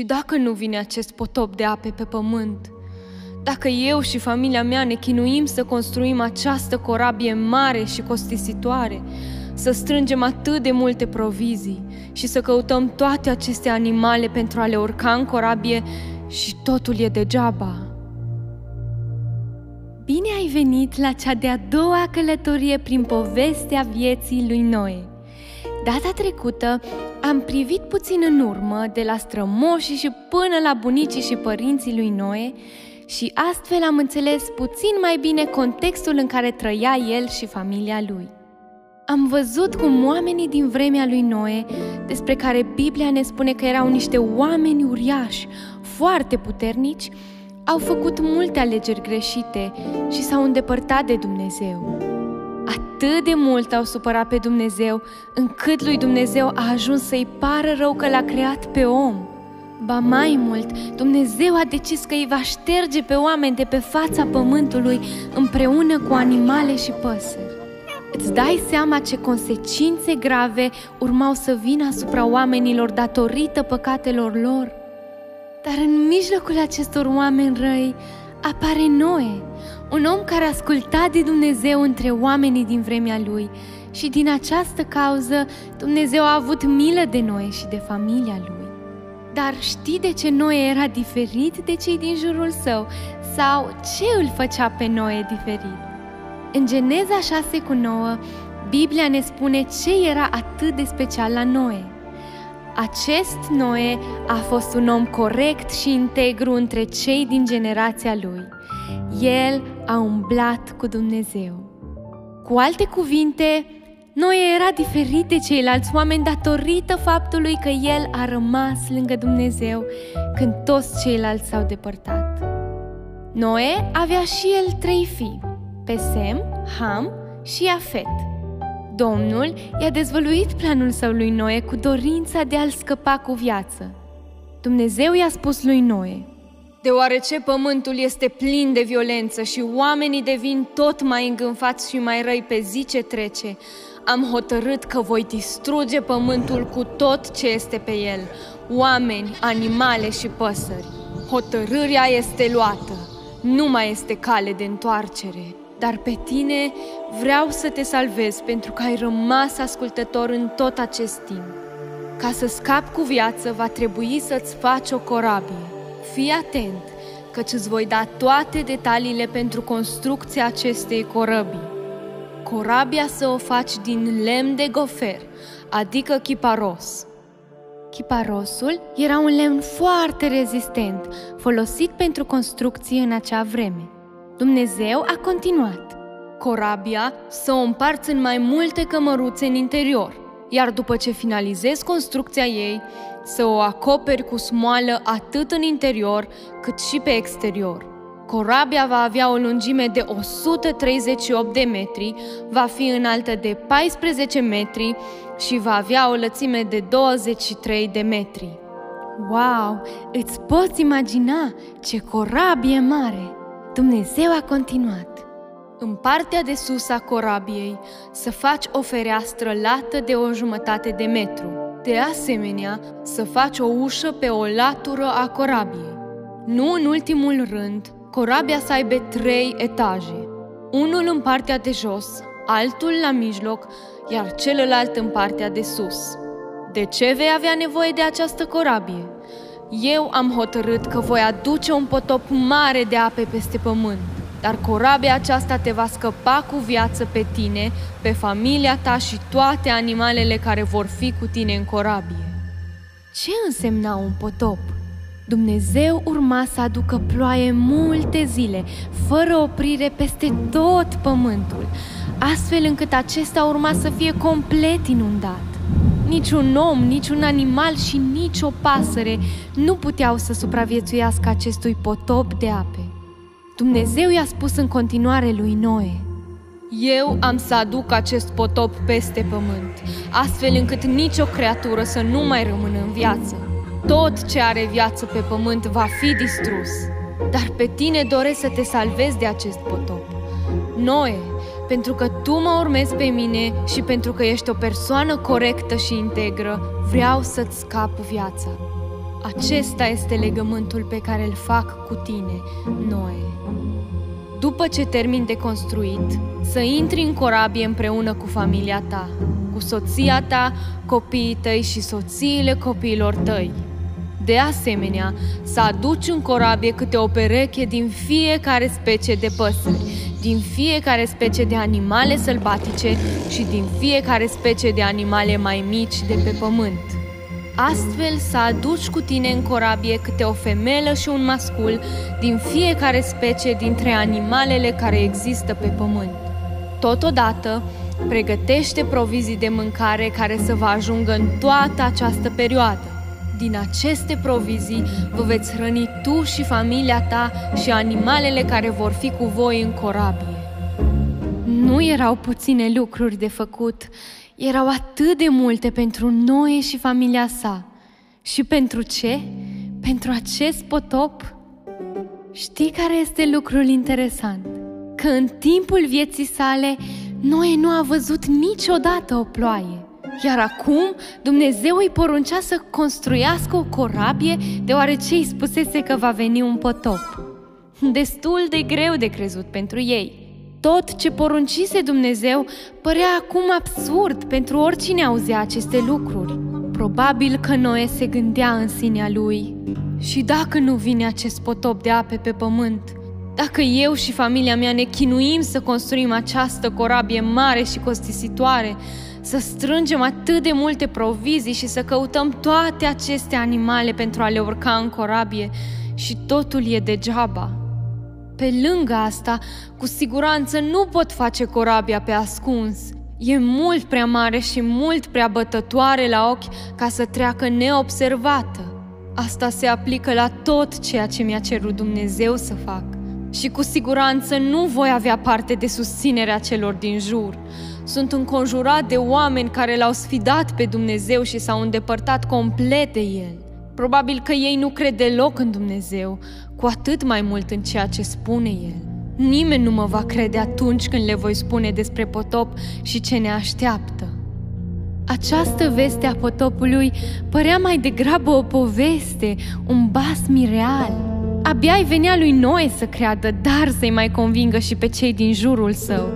Și dacă nu vine acest potop de ape pe pământ, dacă eu și familia mea ne chinuim să construim această corabie mare și costisitoare, să strângem atât de multe provizii și să căutăm toate aceste animale pentru a le urca în corabie și totul e degeaba. Bine ai venit la cea de-a doua călătorie prin povestea vieții lui Noe. Data trecută am privit puțin în urmă de la strămoșii și până la bunicii și părinții lui Noe și astfel am înțeles puțin mai bine contextul în care trăia el și familia lui. Am văzut cum oamenii din vremea lui Noe, despre care Biblia ne spune că erau niște oameni uriași, foarte puternici, au făcut multe alegeri greșite și s-au îndepărtat de Dumnezeu. Atât de mult au supărat pe Dumnezeu, încât lui Dumnezeu a ajuns să-i pară rău că l-a creat pe om. Ba mai mult, Dumnezeu a decis că îi va șterge pe oameni de pe fața pământului împreună cu animale și păsări. Îți dai seama ce consecințe grave urmau să vină asupra oamenilor datorită păcatelor lor? Dar în mijlocul acestor oameni răi apare Noe, un om care asculta de Dumnezeu între oamenii din vremea lui și din această cauză Dumnezeu a avut milă de Noe și de familia lui. Dar știi de ce Noe era diferit de cei din jurul său? Sau ce îl făcea pe Noe diferit? În Geneza 6 cu 9, Biblia ne spune ce era atât de special la Noe. Acest Noe a fost un om corect și integru între cei din generația lui. El a umblat cu Dumnezeu. Cu alte cuvinte, Noe era diferit de ceilalți oameni datorită faptului că el a rămas lângă Dumnezeu când toți ceilalți s-au depărtat. Noe avea și el trei fii, Pesem, Ham și Afet. Domnul i-a dezvăluit planul său lui Noe cu dorința de a-l scăpa cu viață. Dumnezeu i-a spus lui Noe, Deoarece pământul este plin de violență și oamenii devin tot mai îngânfați și mai răi pe zi ce trece, am hotărât că voi distruge pământul cu tot ce este pe el, oameni, animale și păsări. Hotărârea este luată, nu mai este cale de întoarcere, dar pe tine vreau să te salvez pentru că ai rămas ascultător în tot acest timp. Ca să scapi cu viață, va trebui să-ți faci o corabie. Fii atent, căci îți voi da toate detaliile pentru construcția acestei corăbii. Corabia să o faci din lemn de gofer, adică chiparos. Chiparosul era un lemn foarte rezistent, folosit pentru construcții în acea vreme. Dumnezeu a continuat. Corabia să o împarți în mai multe cămăruțe în interior, iar după ce finalizezi construcția ei, să o acoperi cu smoală atât în interior cât și pe exterior. Corabia va avea o lungime de 138 de metri, va fi înaltă de 14 metri și va avea o lățime de 23 de metri. Wow! Îți poți imagina ce corabie mare! Dumnezeu a continuat. În partea de sus a corabiei să faci o fereastră lată de o jumătate de metru. De asemenea, să faci o ușă pe o latură a corabiei. Nu în ultimul rând, corabia să aibă trei etaje. Unul în partea de jos, altul la mijloc, iar celălalt în partea de sus. De ce vei avea nevoie de această corabie? Eu am hotărât că voi aduce un potop mare de ape peste pământ, dar corabia aceasta te va scăpa cu viață pe tine, pe familia ta și toate animalele care vor fi cu tine în corabie. Ce însemna un potop? Dumnezeu urma să aducă ploaie multe zile, fără oprire peste tot pământul, astfel încât acesta urma să fie complet inundat. Niciun om, niciun animal și nici o pasăre nu puteau să supraviețuiască acestui potop de ape. Dumnezeu i-a spus în continuare lui Noe, Eu am să aduc acest potop peste pământ, astfel încât nicio creatură să nu mai rămână în viață. Tot ce are viață pe pământ va fi distrus, dar pe tine doresc să te salvezi de acest potop. Noe, pentru că tu mă urmezi pe mine și pentru că ești o persoană corectă și integră, vreau să-ți scap viața. Acesta este legământul pe care îl fac cu tine, Noe. După ce termin de construit, să intri în corabie împreună cu familia ta, cu soția ta, copiii tăi și soțiile copiilor tăi. De asemenea, să aduci în corabie câte o pereche din fiecare specie de păsări, din fiecare specie de animale sălbatice și din fiecare specie de animale mai mici de pe pământ. Astfel să aduci cu tine în corabie câte o femelă și un mascul din fiecare specie dintre animalele care există pe pământ. Totodată, pregătește provizii de mâncare care să vă ajungă în toată această perioadă. Din aceste provizii vă veți hrăni tu și familia ta și animalele care vor fi cu voi în corabie. Nu erau puține lucruri de făcut, erau atât de multe pentru Noe și familia sa. Și pentru ce? Pentru acest potop? Știi care este lucrul interesant? Că în timpul vieții sale, Noe nu a văzut niciodată o ploaie. Iar acum Dumnezeu îi poruncea să construiască o corabie deoarece îi spusese că va veni un potop. Destul de greu de crezut pentru ei. Tot ce poruncise Dumnezeu părea acum absurd pentru oricine auzea aceste lucruri. Probabil că Noe se gândea în sinea lui. Și dacă nu vine acest potop de ape pe pământ, dacă eu și familia mea ne chinuim să construim această corabie mare și costisitoare, să strângem atât de multe provizii și să căutăm toate aceste animale pentru a le urca în corabie și totul e degeaba. Pe lângă asta, cu siguranță nu pot face corabia pe ascuns. E mult prea mare și mult prea bătătoare la ochi ca să treacă neobservată. Asta se aplică la tot ceea ce mi-a cerut Dumnezeu să fac. Și cu siguranță nu voi avea parte de susținerea celor din jur. Sunt înconjurat de oameni care l-au sfidat pe Dumnezeu și s-au îndepărtat complet de El. Probabil că ei nu cred deloc în Dumnezeu, cu atât mai mult în ceea ce spune El. Nimeni nu mă va crede atunci când le voi spune despre potop și ce ne așteaptă. Această veste a potopului părea mai degrabă o poveste, un basm real. Abia îi venea lui Noe să creadă, dar să-i mai convingă și pe cei din jurul său.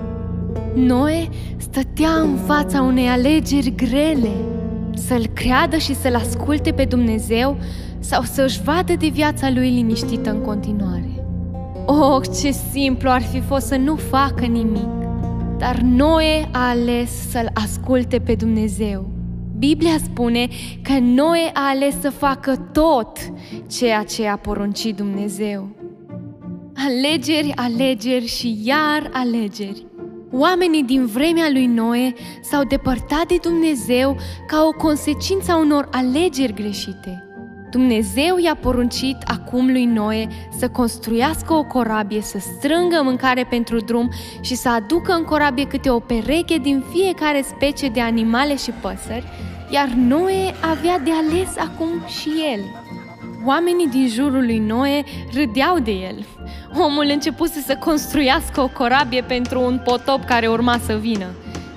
Noe stătea în fața unei alegeri grele, să-l creadă și să-l asculte pe Dumnezeu sau să-și vadă de viața lui liniștită în continuare. Oh, ce simplu ar fi fost să nu facă nimic! Dar Noe a ales să-l asculte pe Dumnezeu. Biblia spune că Noe a ales să facă tot ceea ce a poruncit Dumnezeu. Alegeri, alegeri și iar alegeri. Oamenii din vremea lui Noe s-au depărtat de Dumnezeu ca o consecință a unor alegeri greșite. Dumnezeu i-a poruncit acum lui Noe să construiască o corabie, să strângă mâncare pentru drum și să aducă în corabie câte o pereche din fiecare specie de animale și păsări, iar Noe avea de ales acum și el. Oamenii din jurul lui Noe râdeau de el. Omul începuse să construiască o corabie pentru un potop care urma să vină,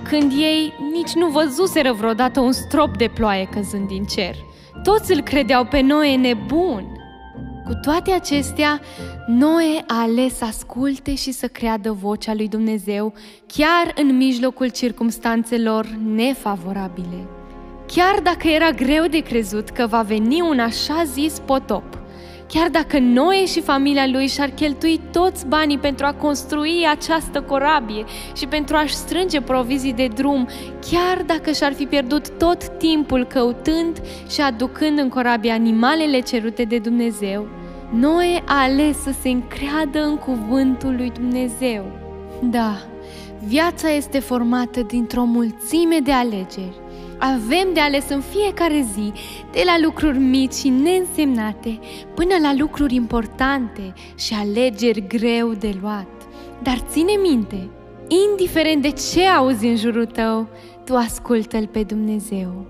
când ei nici nu văzuseră vreodată un strop de ploaie căzând din cer. Toți îl credeau pe Noe nebun. Cu toate acestea, Noe a ales să asculte și să creadă vocea lui Dumnezeu, chiar în mijlocul circumstanțelor nefavorabile. Chiar dacă era greu de crezut că va veni un așa zis potop, chiar dacă Noe și familia lui și-ar cheltui toți banii pentru a construi această corabie și pentru a-și strânge provizii de drum, chiar dacă și-ar fi pierdut tot timpul căutând și aducând în corabie animalele cerute de Dumnezeu, Noe a ales să se încreadă în cuvântul lui Dumnezeu. Da, viața este formată dintr-o mulțime de alegeri avem de ales în fiecare zi, de la lucruri mici și neînsemnate, până la lucruri importante și alegeri greu de luat. Dar ține minte, indiferent de ce auzi în jurul tău, tu ascultă-L pe Dumnezeu.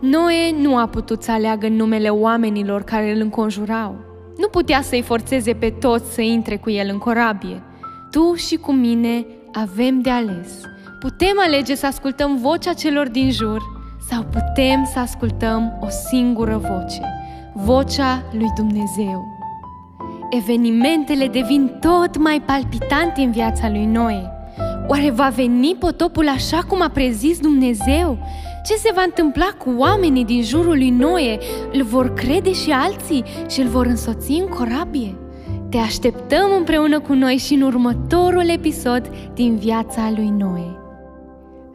Noe nu a putut să aleagă numele oamenilor care îl înconjurau. Nu putea să-i forțeze pe toți să intre cu el în corabie. Tu și cu mine avem de ales. Putem alege să ascultăm vocea celor din jur sau putem să ascultăm o singură voce, vocea lui Dumnezeu. Evenimentele devin tot mai palpitante în viața lui Noe. Oare va veni potopul așa cum a prezis Dumnezeu? Ce se va întâmpla cu oamenii din jurul lui Noe? Îl vor crede și alții și îl vor însoți în corabie? Te așteptăm împreună cu noi și în următorul episod din viața lui Noe.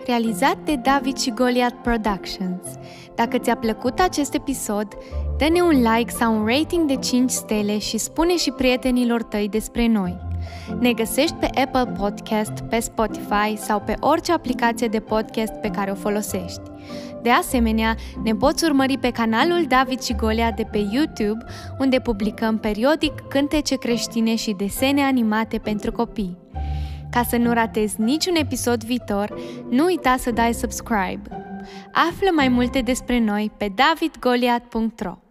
Realizat de David și Goliath Productions. Dacă ți-a plăcut acest episod, dă-ne un like sau un rating de 5 stele și spune și prietenilor tăi despre noi. Ne găsești pe Apple Podcast, pe Spotify sau pe orice aplicație de podcast pe care o folosești. De asemenea, ne poți urmări pe canalul David și Golia de pe YouTube, unde publicăm periodic cântece creștine și desene animate pentru copii. Ca să nu ratezi niciun episod viitor, nu uita să dai subscribe. Află mai multe despre noi pe davidgoliat.ro